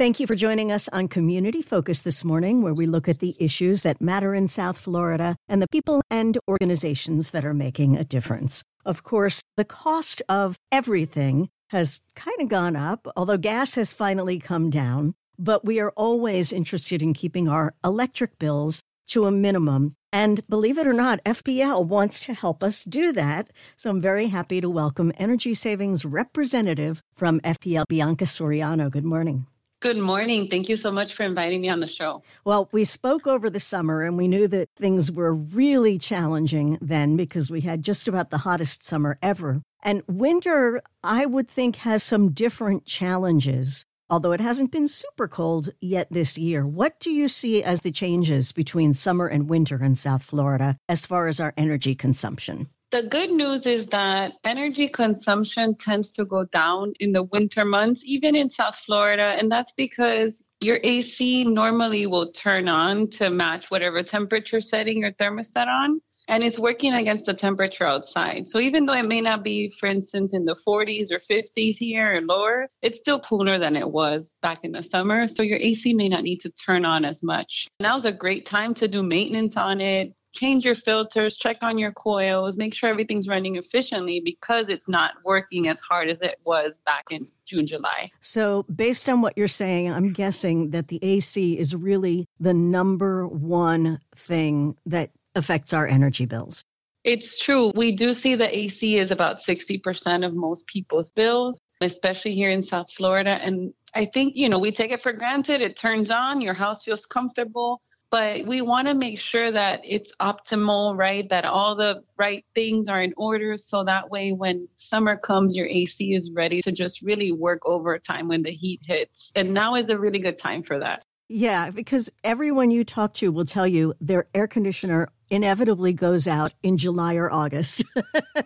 Thank you for joining us on Community Focus this morning, where we look at the issues that matter in South Florida and the people and organizations that are making a difference. Of course, the cost of everything has kind of gone up, although gas has finally come down. But we are always interested in keeping our electric bills to a minimum. And believe it or not, FPL wants to help us do that. So I'm very happy to welcome Energy Savings Representative from FPL, Bianca Soriano. Good morning. Good morning. Thank you so much for inviting me on the show. Well, we spoke over the summer and we knew that things were really challenging then because we had just about the hottest summer ever. And winter, I would think, has some different challenges, although it hasn't been super cold yet this year. What do you see as the changes between summer and winter in South Florida as far as our energy consumption? The good news is that energy consumption tends to go down in the winter months, even in South Florida. And that's because your AC normally will turn on to match whatever temperature setting your thermostat on. And it's working against the temperature outside. So even though it may not be, for instance, in the 40s or 50s here or lower, it's still cooler than it was back in the summer. So your AC may not need to turn on as much. Now's a great time to do maintenance on it, change your filters, check on your coils, make sure everything's running efficiently because it's not working as hard as it was back in June, July. So, based on what you're saying, I'm guessing that the AC is really the number one thing that affects our energy bills. It's true. We do see the AC is about 60% of most people's bills, especially here in South Florida. And I think, you know, we take it for granted. It turns on, your house feels comfortable but we want to make sure that it's optimal, right? That all the right things are in order so that way when summer comes, your AC is ready to just really work overtime when the heat hits. And now is a really good time for that. Yeah, because everyone you talk to will tell you their air conditioner inevitably goes out in July or August.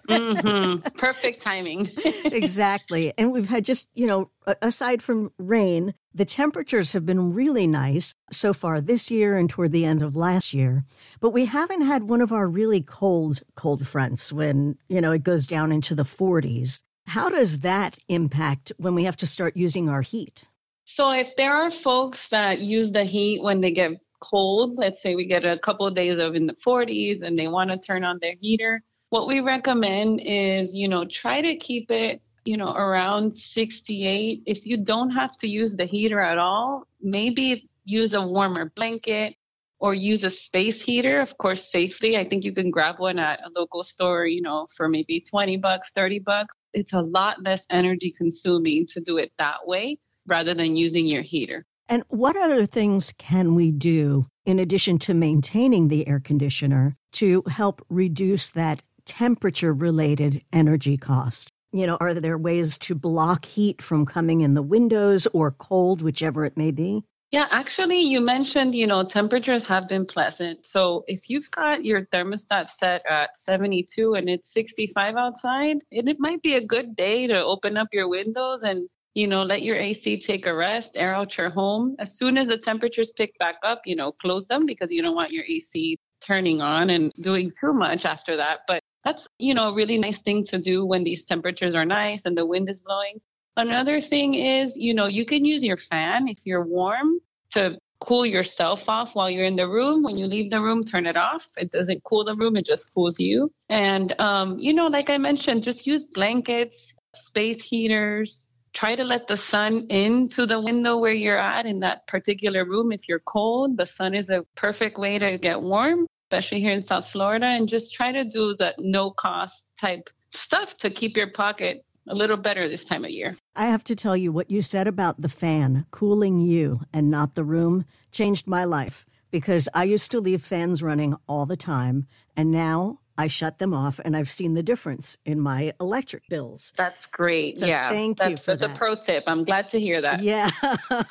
mm-hmm. Perfect timing. exactly. And we've had just, you know, aside from rain, the temperatures have been really nice so far this year and toward the end of last year. But we haven't had one of our really cold, cold fronts when, you know, it goes down into the 40s. How does that impact when we have to start using our heat? So, if there are folks that use the heat when they get cold, let's say we get a couple of days of in the 40s and they want to turn on their heater, what we recommend is, you know, try to keep it, you know, around 68. If you don't have to use the heater at all, maybe use a warmer blanket or use a space heater, of course, safely. I think you can grab one at a local store, you know, for maybe 20 bucks, 30 bucks. It's a lot less energy consuming to do it that way rather than using your heater. And what other things can we do in addition to maintaining the air conditioner to help reduce that temperature related energy cost? You know, are there ways to block heat from coming in the windows or cold, whichever it may be? Yeah, actually, you mentioned, you know, temperatures have been pleasant. So if you've got your thermostat set at 72 and it's 65 outside, it, it might be a good day to open up your windows and you know, let your AC take a rest, air out your home. As soon as the temperatures pick back up, you know, close them because you don't want your AC turning on and doing too much after that. But that's, you know, a really nice thing to do when these temperatures are nice and the wind is blowing. Another thing is, you know, you can use your fan if you're warm to cool yourself off while you're in the room. When you leave the room, turn it off. It doesn't cool the room, it just cools you. And, um, you know, like I mentioned, just use blankets, space heaters, try to let the sun into the window where you're at in that particular room. If you're cold, the sun is a perfect way to get warm, especially here in South Florida. And just try to do the no cost type stuff to keep your pocket a little better this time of year. I have to tell you, what you said about the fan cooling you and not the room changed my life because I used to leave fans running all the time. And now I shut them off and I've seen the difference in my electric bills. That's great. So yeah. thank that's, you for that. a pro tip. I'm glad to hear that. Yeah.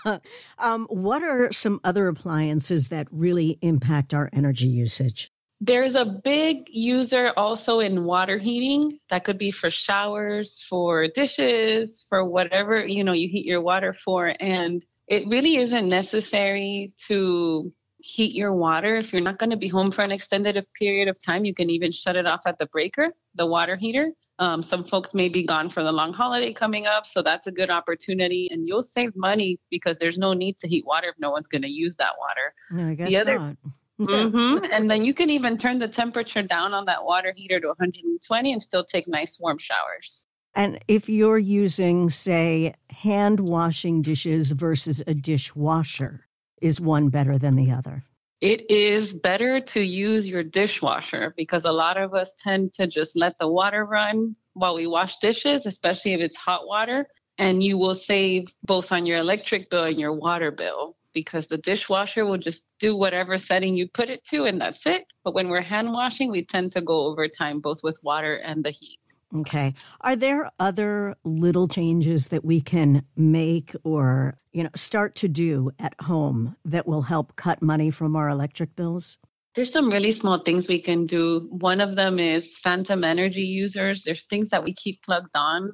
um, what are some other appliances that really impact our energy usage? There's a big user also in water heating. That could be for showers, for dishes, for whatever, you know, you heat your water for. And it really isn't necessary to heat your water. If you're not going to be home for an extended period of time, you can even shut it off at the breaker, the water heater. Um, some folks may be gone for the long holiday coming up, so that's a good opportunity, and you'll save money because there's no need to heat water if no one's going to use that water. No, I guess The other- not. hmm And then you can even turn the temperature down on that water heater to 120 and still take nice warm showers. And if you're using, say, hand washing dishes versus a dishwasher, is one better than the other? It is better to use your dishwasher because a lot of us tend to just let the water run while we wash dishes, especially if it's hot water. And you will save both on your electric bill and your water bill because the dishwasher will just do whatever setting you put it to and that's it. But when we're hand washing, we tend to go over time both with water and the heat. Okay. Are there other little changes that we can make or, you know, start to do at home that will help cut money from our electric bills? There's some really small things we can do. One of them is phantom energy users. There's things that we keep plugged on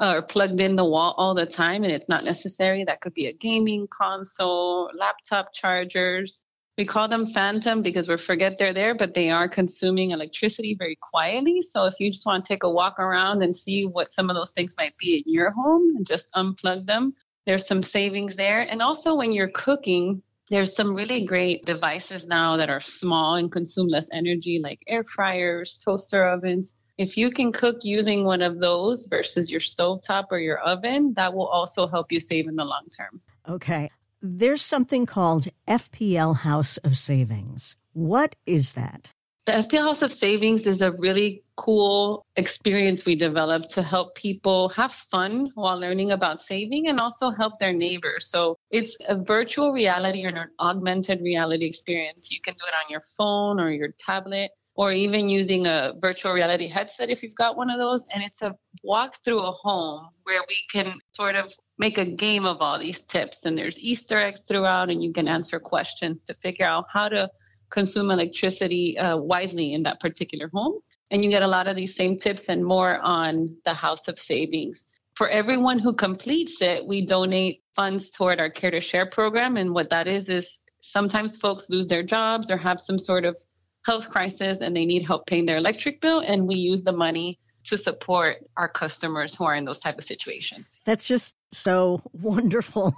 uh, or plugged in the wall all the time, and it's not necessary. That could be a gaming console, laptop chargers. We call them phantom because we forget they're there, but they are consuming electricity very quietly. So if you just want to take a walk around and see what some of those things might be in your home and just unplug them, there's some savings there. And also when you're cooking, there's some really great devices now that are small and consume less energy, like air fryers, toaster ovens. If you can cook using one of those versus your stovetop or your oven, that will also help you save in the long term. Okay. There's something called FPL House of Savings. What is that? The FPL House of Savings is a really cool experience we developed to help people have fun while learning about saving and also help their neighbors. So it's a virtual reality or an augmented reality experience. You can do it on your phone or your tablet or even using a virtual reality headset if you've got one of those. And it's a walk through a home where we can sort of make a game of all these tips. And there's Easter eggs throughout, and you can answer questions to figure out how to consume electricity uh, wisely in that particular home. And you get a lot of these same tips and more on the House of Savings. For everyone who completes it, we donate funds toward our Care to Share program. And what that is, is sometimes folks lose their jobs or have some sort of health crisis and they need help paying their electric bill. And we use the money to support our customers who are in those type of situations. That's just so wonderful.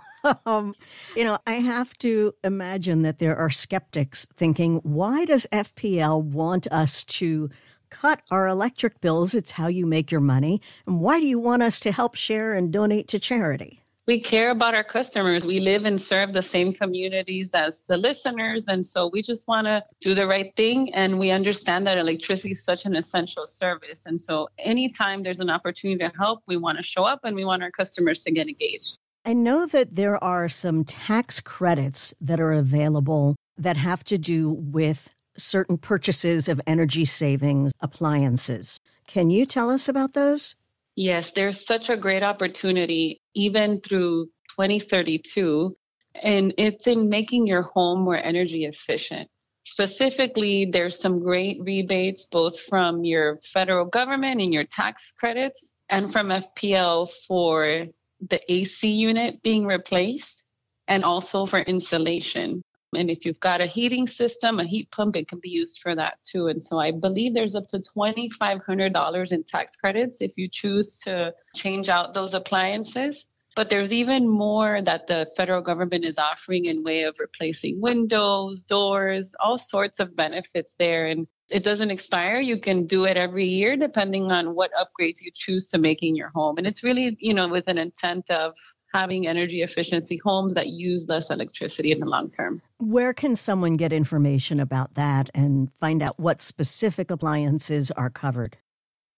um, you know, I have to imagine that there are skeptics thinking, why does FPL want us to cut our electric bills? It's how you make your money. And why do you want us to help share and donate to charity? We care about our customers. We live and serve the same communities as the listeners. And so we just want to do the right thing. And we understand that electricity is such an essential service. And so anytime there's an opportunity to help, we want to show up and we want our customers to get engaged. I know that there are some tax credits that are available that have to do with certain purchases of energy saving appliances. Can you tell us about those? Yes, there's such a great opportunity, even through 2032, and it's in making your home more energy efficient. Specifically, there's some great rebates both from your federal government and your tax credits and from FPL for the AC unit being replaced and also for insulation. And if you've got a heating system, a heat pump, it can be used for that too. And so I believe there's up to $2,500 in tax credits if you choose to change out those appliances. But there's even more that the federal government is offering in way of replacing windows, doors, all sorts of benefits there. And it doesn't expire. You can do it every year depending on what upgrades you choose to make in your home. And it's really, you know, with an intent of having energy efficiency homes that use less electricity in the long term. Where can someone get information about that and find out what specific appliances are covered?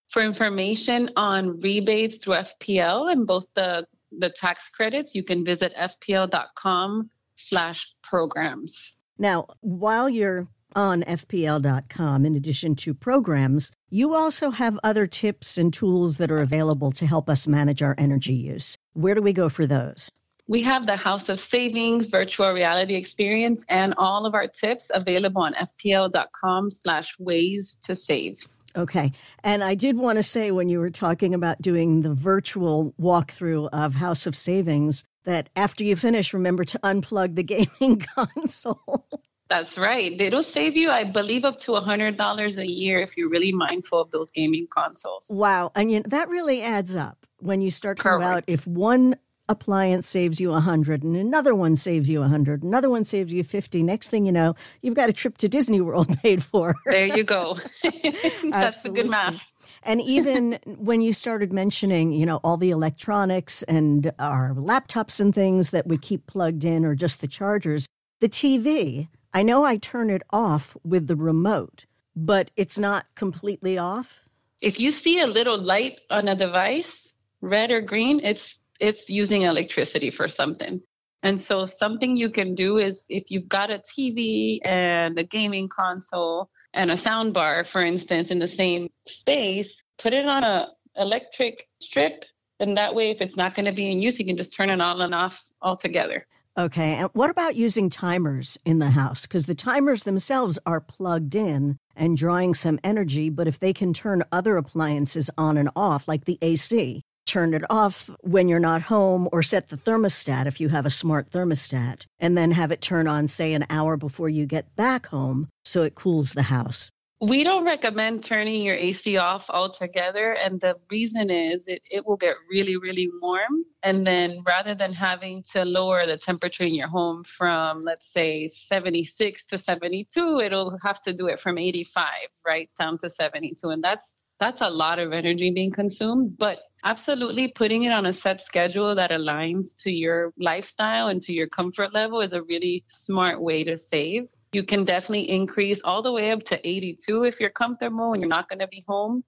For information on rebates through FPL and both the, the tax credits, you can visit fpl.com slash programs. Now, while you're on FPL.com, in addition to programs, you also have other tips and tools that are available to help us manage our energy use. Where do we go for those? We have the House of Savings virtual reality experience and all of our tips available on fpl.com slash ways to save. Okay. And I did want to say when you were talking about doing the virtual walkthrough of House of Savings, that after you finish, remember to unplug the gaming console. That's right. It'll save you, I believe, up to $100 a year if you're really mindful of those gaming consoles. Wow. And you, that really adds up when you start to about if one appliance saves you 100 and another one saves you 100 another one saves you 50 next thing you know you've got a trip to disney world paid for there you go that's a good math and even when you started mentioning you know all the electronics and our laptops and things that we keep plugged in or just the chargers the tv I know I turn it off with the remote, but it's not completely off. If you see a little light on a device, red or green, it's it's using electricity for something. And so something you can do is if you've got a TV and a gaming console and a sound bar, for instance, in the same space, put it on a electric strip. And that way, if it's not going to be in use, you can just turn it on and off altogether. Okay. And what about using timers in the house? Because the timers themselves are plugged in and drawing some energy, but if they can turn other appliances on and off, like the AC, turn it off when you're not home or set the thermostat if you have a smart thermostat, and then have it turn on, say, an hour before you get back home so it cools the house. We don't recommend turning your AC off altogether. And the reason is it, it will get really, really warm. And then rather than having to lower the temperature in your home from, let's say, 76 to 72, it'll have to do it from 85, right, down to 72. And that's that's a lot of energy being consumed. But absolutely putting it on a set schedule that aligns to your lifestyle and to your comfort level is a really smart way to save. You can definitely increase all the way up to 82 if you're comfortable and you're not going to be home.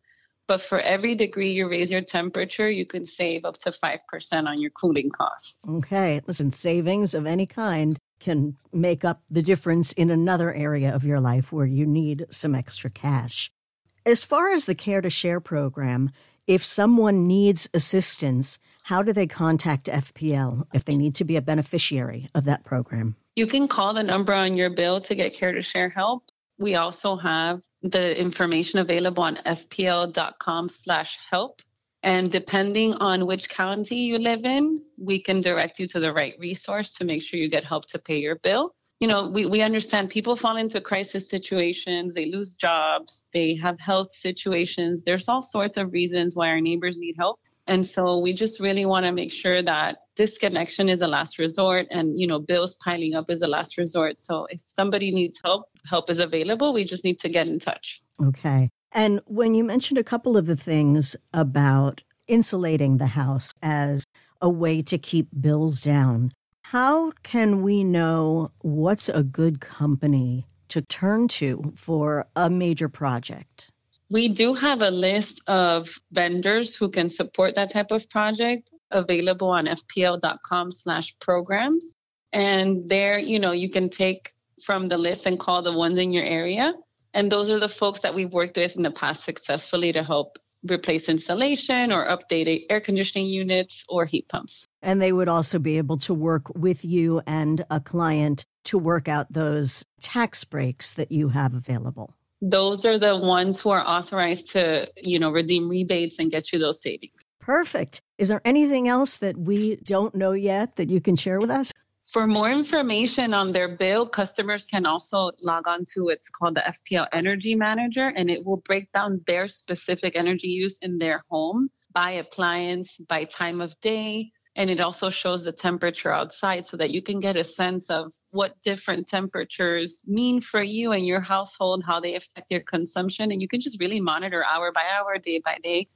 But for every degree you raise your temperature, you can save up to 5% on your cooling costs. Okay. Listen, savings of any kind can make up the difference in another area of your life where you need some extra cash. As far as the Care to Share program, if someone needs assistance, how do they contact FPL if they need to be a beneficiary of that program? You can call the number on your bill to get care to share help. We also have the information available on fpl.com slash help. And depending on which county you live in, we can direct you to the right resource to make sure you get help to pay your bill. You know, we, we understand people fall into crisis situations, they lose jobs, they have health situations. There's all sorts of reasons why our neighbors need help. And so we just really want to make sure that disconnection is a last resort and, you know, bills piling up is a last resort. So if somebody needs help, help is available. We just need to get in touch. Okay. And when you mentioned a couple of the things about insulating the house as a way to keep bills down, how can we know what's a good company to turn to for a major project? We do have a list of vendors who can support that type of project available on fpl.com slash programs. And there, you know, you can take from the list and call the ones in your area. And those are the folks that we've worked with in the past successfully to help replace insulation or update air conditioning units or heat pumps. And they would also be able to work with you and a client to work out those tax breaks that you have available those are the ones who are authorized to, you know, redeem rebates and get you those savings. Perfect. Is there anything else that we don't know yet that you can share with us? For more information on their bill, customers can also log on to it's called the FPL Energy Manager, and it will break down their specific energy use in their home by appliance, by time of day, and it also shows the temperature outside so that you can get a sense of what different temperatures mean for you and your household, how they affect your consumption. And you can just really monitor hour by hour, day by day,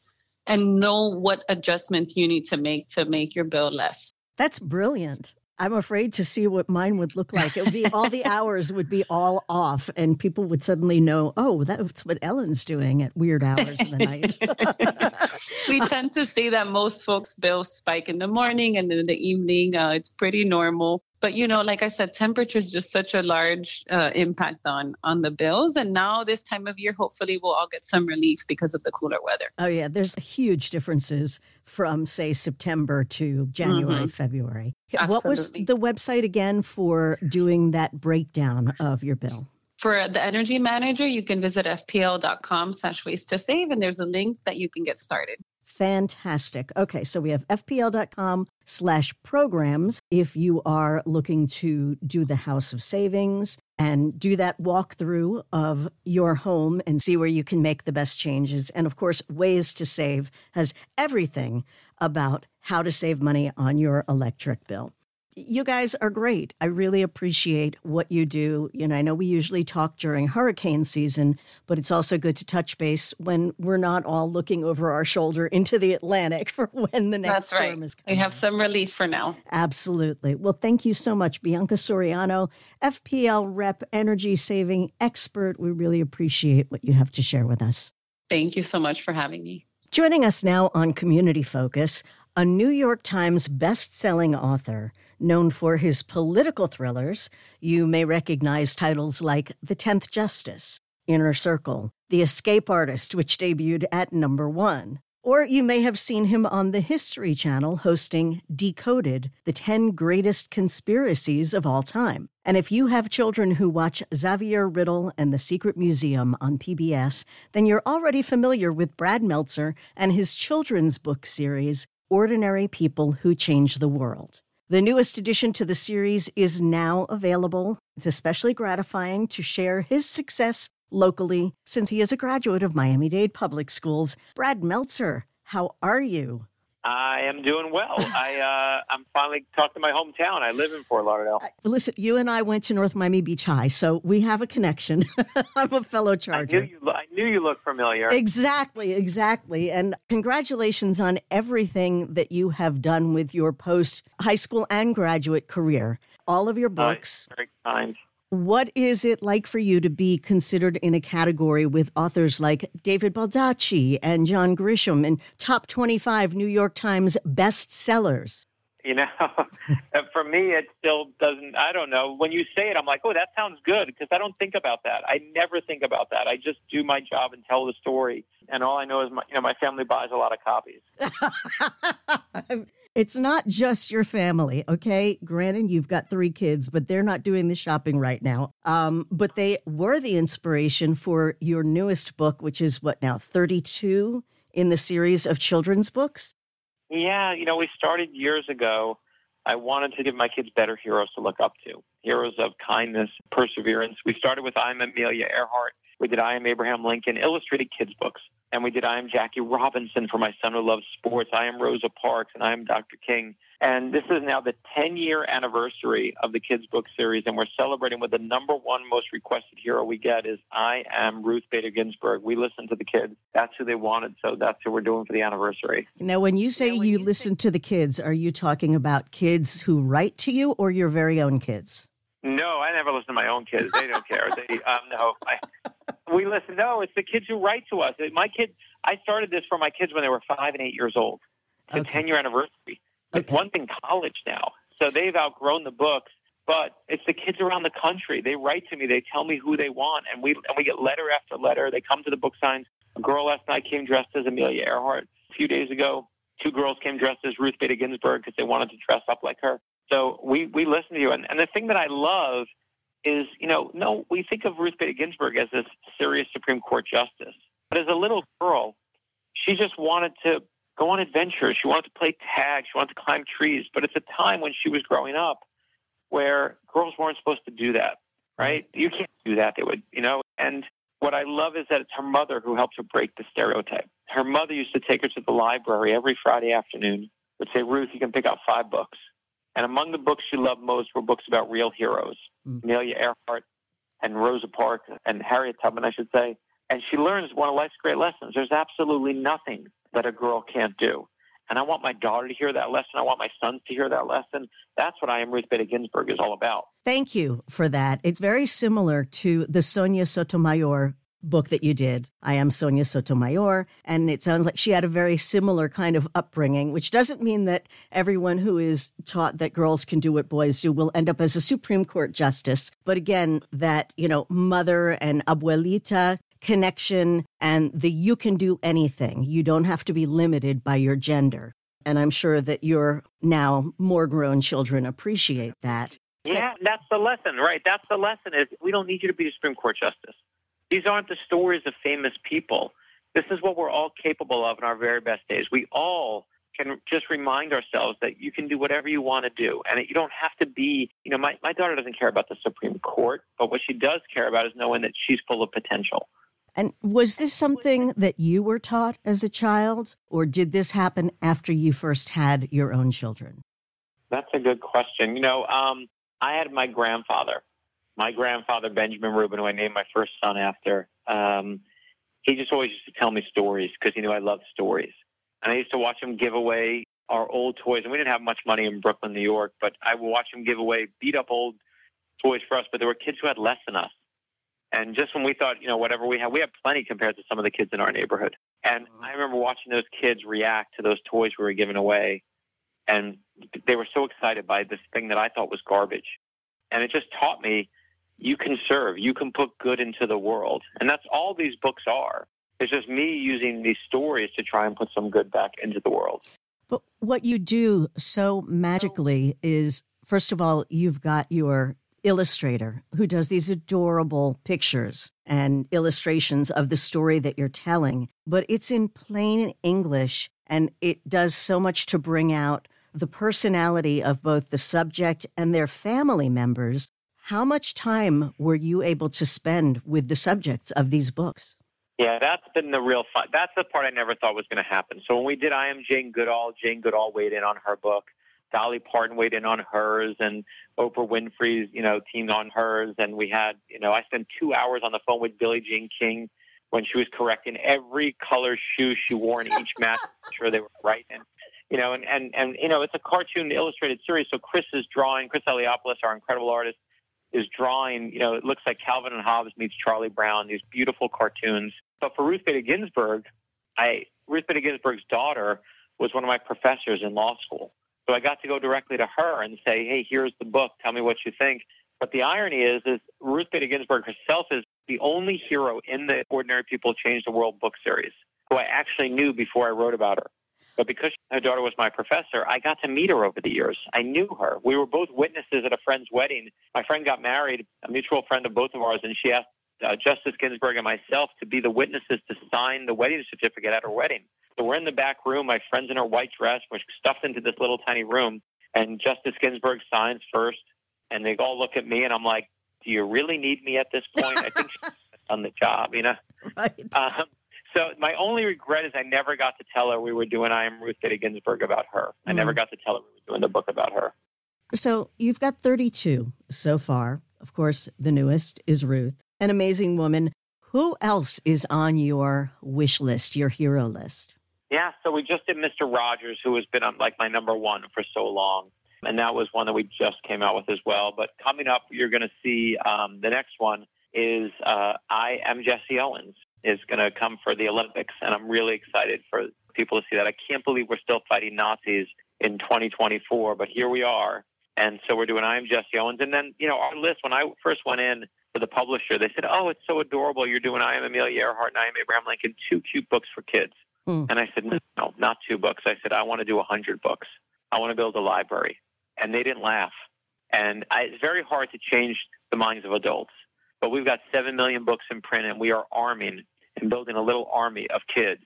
and know what adjustments you need to make to make your bill less. That's brilliant. I'm afraid to see what mine would look like. It would be all the hours would be all off, and people would suddenly know, oh, that's what Ellen's doing at weird hours of the night. we tend to see that most folks' bills spike in the morning and in the evening. Uh, it's pretty normal. But you know, like I said, temperature is just such a large uh, impact on on the bills. And now this time of year, hopefully, we'll all get some relief because of the cooler weather. Oh yeah, there's huge differences from say September to January, mm-hmm. February. Absolutely. What was the website again for doing that breakdown of your bill? For the energy manager, you can visit fpl.com slash ways to save and there's a link that you can get started. Fantastic. Okay, so we have fpl.com slash programs if you are looking to do the house of savings and do that walkthrough of your home and see where you can make the best changes. And of course, Ways to Save has everything about how to save money on your electric bill you guys are great. I really appreciate what you do. You know, I know we usually talk during hurricane season, but it's also good to touch base when we're not all looking over our shoulder into the Atlantic for when the next That's storm right. is coming. We have some relief for now. Absolutely. Well, thank you so much, Bianca Soriano, FPL rep, energy saving expert. We really appreciate what you have to share with us. Thank you so much for having me. Joining us now on Community Focus, a New York Times best-selling author Known for his political thrillers, you may recognize titles like The Tenth Justice, Inner Circle, The Escape Artist, which debuted at number one. Or you may have seen him on the History Channel hosting Decoded, the 10 greatest conspiracies of all time. And if you have children who watch Xavier Riddle and the Secret Museum on PBS, then you're already familiar with Brad Meltzer and his children's book series, Ordinary People Who Change the World. The newest addition to the series is now available. It's especially gratifying to share his success locally since he is a graduate of Miami Dade Public Schools. Brad Meltzer, how are you? I am doing well. I uh, I'm finally talking to my hometown. I live in Fort Lauderdale. Listen, you and I went to North Miami Beach High, so we have a connection. I'm a fellow Charger. I knew, you, I knew you looked familiar. Exactly, exactly. And congratulations on everything that you have done with your post high school and graduate career. All of your books. very kind. What is it like for you to be considered in a category with authors like David Baldacci and John Grisham and top 25 New York Times bestsellers? You know, for me, it still doesn't, I don't know. When you say it, I'm like, oh, that sounds good because I don't think about that. I never think about that. I just do my job and tell the story. And all I know is my, you know, my family buys a lot of copies. It's not just your family, okay? Granted, you've got three kids, but they're not doing the shopping right now. Um, but they were the inspiration for your newest book, which is what now, 32 in the series of children's books? Yeah, you know, we started years ago. I wanted to give my kids better heroes to look up to, heroes of kindness, perseverance. We started with I'm Amelia Earhart. We did I Am Abraham Lincoln, illustrated kids' books and we did I Am Jackie Robinson for my son who loves sports. I Am Rosa Parks, and I Am Dr. King. And this is now the 10 year anniversary of the kids' book series, and we're celebrating with the number one most requested hero we get is I Am Ruth Bader Ginsburg. We listen to the kids. That's who they wanted, so that's who we're doing for the anniversary. Now, when you say you, you listen to the kids, are you talking about kids who write to you or your very own kids? No, I never listen to my own kids. They don't care. They, um, no, I, we listen. No, it's the kids who write to us. My kids. I started this for my kids when they were five and eight years old. The okay. ten year anniversary. It's okay. one thing college now, so they've outgrown the books. But it's the kids around the country. They write to me. They tell me who they want, and we and we get letter after letter. They come to the book signs. A girl last night came dressed as Amelia Earhart. A few days ago, two girls came dressed as Ruth Bader Ginsburg because they wanted to dress up like her. So we we listen to you, and, and the thing that I love is, you know, no, we think of Ruth Bader Ginsburg as this serious Supreme Court justice. But as a little girl, she just wanted to go on adventures. She wanted to play tag. She wanted to climb trees. But it's a time when she was growing up where girls weren't supposed to do that, right? You can't do that. They would, you know. And what I love is that it's her mother who helped her break the stereotype. Her mother used to take her to the library every Friday afternoon, would say, Ruth, you can pick out five books. And among the books she loved most were books about real heroes. Amelia Earhart and Rosa Parks and Harriet Tubman, I should say. And she learns one of life's great lessons. There's absolutely nothing that a girl can't do. And I want my daughter to hear that lesson. I want my sons to hear that lesson. That's what I Am Ruth Bader Ginsburg is all about. Thank you for that. It's very similar to the Sonia Sotomayor book that you did, I Am Sonia Sotomayor. And it sounds like she had a very similar kind of upbringing, which doesn't mean that everyone who is taught that girls can do what boys do will end up as a Supreme Court justice. But again, that, you know, mother and abuelita connection and the you can do anything. You don't have to be limited by your gender. And I'm sure that your now more grown children appreciate that. Yeah, that's the lesson, right? That's the lesson is we don't need you to be a Supreme Court justice. These aren't the stories of famous people. This is what we're all capable of in our very best days. We all can just remind ourselves that you can do whatever you want to do. And that you don't have to be, you know, my, my daughter doesn't care about the Supreme Court, but what she does care about is knowing that she's full of potential. And was this something that you were taught as a child, or did this happen after you first had your own children? That's a good question. You know, um, I had my grandfather, my grandfather Benjamin Rubin, who I named my first son after. Um, he just always used to tell me stories because he knew I loved stories, and I used to watch him give away our old toys. And we didn't have much money in Brooklyn, New York, but I would watch him give away beat up old toys for us. But there were kids who had less than us and just when we thought, you know, whatever we had, we had plenty compared to some of the kids in our neighborhood. And mm-hmm. I remember watching those kids react to those toys we were giving away. And they were so excited by this thing that I thought was garbage. And it just taught me you can serve, you can put good into the world. And that's all these books are. It's just me using these stories to try and put some good back into the world. But what you do so magically is, first of all, you've got your illustrator who does these adorable pictures and illustrations of the story that you're telling, but it's in plain English and it does so much to bring out the personality of both the subject and their family members. How much time were you able to spend with the subjects of these books? Yeah, that's been the real fun. That's the part I never thought was going to happen. So when we did I Am Jane Goodall, Jane Goodall weighed in on her book. Dolly Parton weighed in on hers, and Oprah Winfrey's, you know, team on hers. And we had, you know, I spent two hours on the phone with Billie Jean King when she was correcting every color shoe she wore in each match, sure they were right. And you know, and and and you know, it's a cartoon illustrated series. So Chris is drawing. Chris Eliopoulos, our incredible artist, is drawing. You know, it looks like Calvin and Hobbes meets Charlie Brown. These beautiful cartoons. But for Ruth Bader Ginsburg, I Ruth Bader Ginsburg's daughter was one of my professors in law school. So I got to go directly to her and say, "Hey, here's the book. Tell me what you think." But the irony is, is Ruth Bader Ginsburg herself is the only hero in the Ordinary People Change the World book series who I actually knew before I wrote about her. But because her daughter was my professor, I got to meet her over the years. I knew her. We were both witnesses at a friend's wedding. My friend got married, a mutual friend of both of ours, and she asked uh, Justice Ginsburg and myself to be the witnesses to sign the wedding certificate at her wedding. So we're in the back room. My friend's in her white dress. We're stuffed into this little tiny room. And Justice Ginsburg signs first. And they all look at me, and I'm like, do you really need me at this point? I think she's done the job, you know? Right. Um, so my only regret is I never got to tell her we were doing I Am Ruth Bader Ginsburg about her. I mm. never got to tell her we were doing the book about her. So you've got 32 so far. Of course, the newest is Ruth, an amazing woman. Who else is on your wish list, your hero list? Yeah, so we just did Mr. Rogers, who has been on like my number one for so long. And that was one that we just came out with as well. But coming up, you're going to see um, the next one is uh, I Am Jesse Owens is going to come for the Olympics. And I'm really excited for people to see that. I can't believe we're still fighting Nazis in 2024, but here we are. And so we're doing I Am Jesse Owens. And then, you know, our list, when I first went in to the publisher, they said, Oh, it's so adorable. You're doing I Am Amelia Earhart and I Am Abraham Lincoln, two cute books for kids. Hmm. And I said, no, not two books. I said, I want to do 100 books. I want to build a library. And they didn't laugh. And I, it's very hard to change the minds of adults. But we've got 7 million books in print, and we are arming building a little army of kids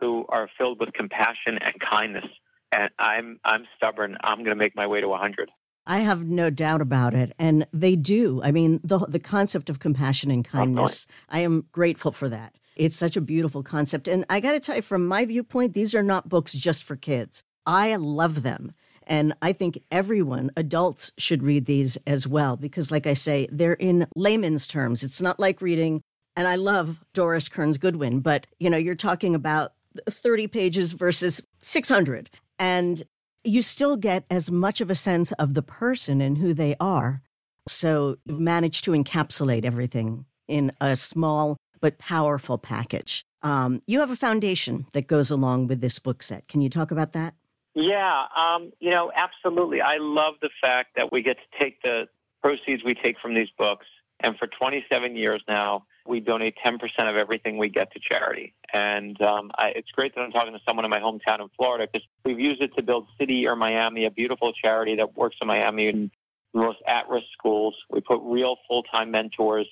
who are filled with compassion and kindness. And I'm, I'm stubborn. I'm going to make my way to 100. I have no doubt about it. And they do. I mean, the, the concept of compassion and kindness, I am grateful for that. It's such a beautiful concept. And I got to tell you, from my viewpoint, these are not books just for kids. I love them. And I think everyone, adults, should read these as well, because, like I say, they're in layman's terms. It's not like reading, and I love Doris Kearns Goodwin, but you know, you're talking about 30 pages versus 600. And you still get as much of a sense of the person and who they are. So you've managed to encapsulate everything in a small but powerful package. Um, you have a foundation that goes along with this book set. Can you talk about that? Yeah, um, you know, absolutely. I love the fact that we get to take the proceeds we take from these books, and for 27 years now, we donate 10% of everything we get to charity. And um, I, it's great that I'm talking to someone in my hometown in Florida because we've used it to build City Year Miami, a beautiful charity that works in Miami in the most at risk schools. We put real full time mentors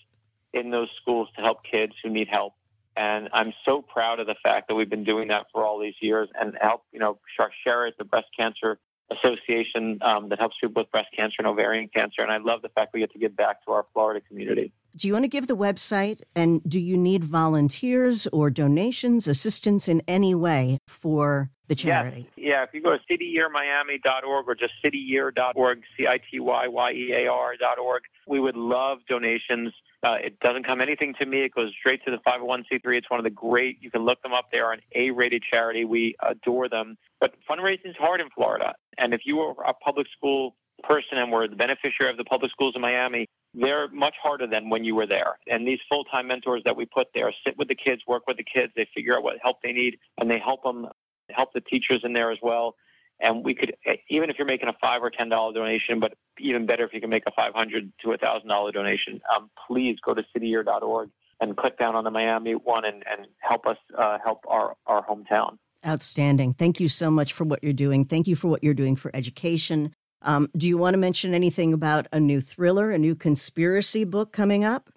in those schools to help kids who need help. And I'm so proud of the fact that we've been doing that for all these years and help, you know, share it, the breast cancer association um, that helps people with breast cancer and ovarian cancer. And I love the fact we get to give back to our Florida community. Do you want to give the website? And do you need volunteers or donations, assistance in any way for the charity? Yes. Yeah, if you go to cityyearmiami.org or just cityyear.org, C I T Y Y E A R.org, we would love donations. Uh, it doesn't come anything to me. It goes straight to the 501c3. It's one of the great, you can look them up. They are an A rated charity. We adore them. But fundraising is hard in Florida. And if you are a public school person and were the beneficiary of the public schools in Miami, they're much harder than when you were there. And these full time mentors that we put there sit with the kids, work with the kids, they figure out what help they need, and they help them help the teachers in there as well. And we could, even if you're making a five or ten dollar donation, but even better if you can make a five hundred to a thousand dollar donation, um, please go to cityyear.org and click down on the Miami one and, and help us uh, help our, our hometown. Outstanding. Thank you so much for what you're doing. Thank you for what you're doing for education. Um, do you want to mention anything about a new thriller, a new conspiracy book coming up?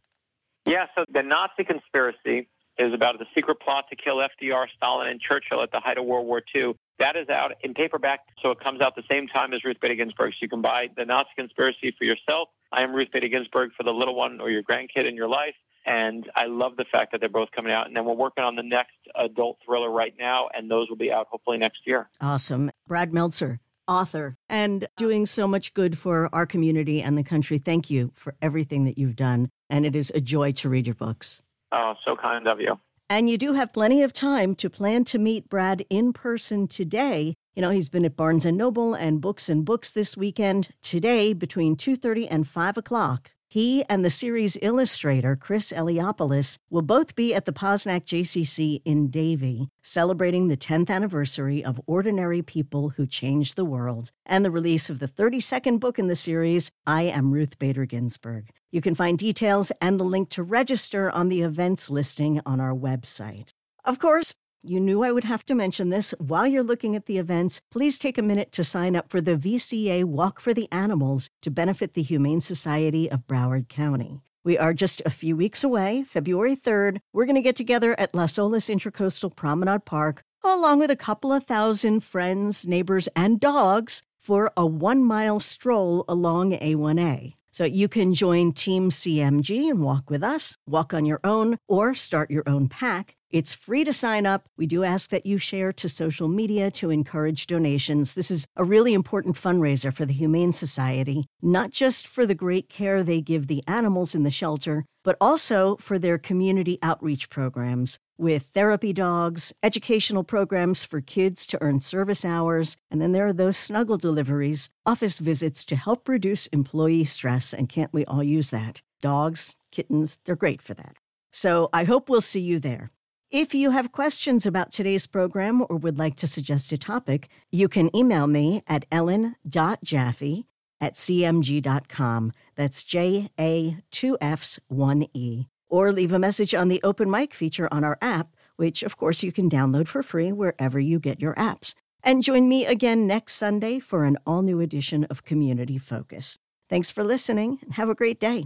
Yeah, so the Nazi conspiracy is about the secret plot to kill FDR, Stalin, and Churchill at the height of World War II. That is out in paperback, so it comes out the same time as Ruth Bader Ginsburg. So you can buy The Nazi Conspiracy for yourself. I am Ruth Bader Ginsburg for the little one or your grandkid in your life. And I love the fact that they're both coming out. And then we're working on the next adult thriller right now, and those will be out hopefully next year. Awesome. Brad Meltzer, author, and doing so much good for our community and the country. Thank you for everything that you've done. And it is a joy to read your books. Oh, so kind of you. And you do have plenty of time to plan to meet Brad in person today. You know, he's been at Barnes and Noble and Books and Books this weekend. Today, between 2:30 and 5 o'clock, he and the series illustrator, Chris Eliopoulos, will both be at the Posnack JCC in Davie, celebrating the 10th anniversary of Ordinary People Who Changed the World and the release of the 32nd book in the series, I Am Ruth Bader Ginsburg. You can find details and the link to register on the events listing on our website. Of course, you knew I would have to mention this. While you're looking at the events, please take a minute to sign up for the VCA Walk for the Animals to benefit the Humane Society of Broward County. We are just a few weeks away, February 3rd. We're going to get together at Las Olas Intracoastal Promenade Park, along with a couple of thousand friends, neighbors, and dogs for a one mile stroll along A1A. So you can join Team CMG and walk with us, walk on your own, or start your own pack. It's free to sign up. We do ask that you share to social media to encourage donations. This is a really important fundraiser for the Humane Society, not just for the great care they give the animals in the shelter, but also for their community outreach programs with therapy dogs, educational programs for kids to earn service hours, and then there are those snuggle deliveries, office visits to help reduce employee stress. And can't we all use that? Dogs, kittens, they're great for that. So I hope we'll see you there. If you have questions about today's program or would like to suggest a topic, you can email me at ellen.jaffe at cmg.com. That's J A 2 F's 1 E. Or leave a message on the open mic feature on our app, which of course you can download for free wherever you get your apps. And join me again next Sunday for an all new edition of Community Focus. Thanks for listening and have a great day.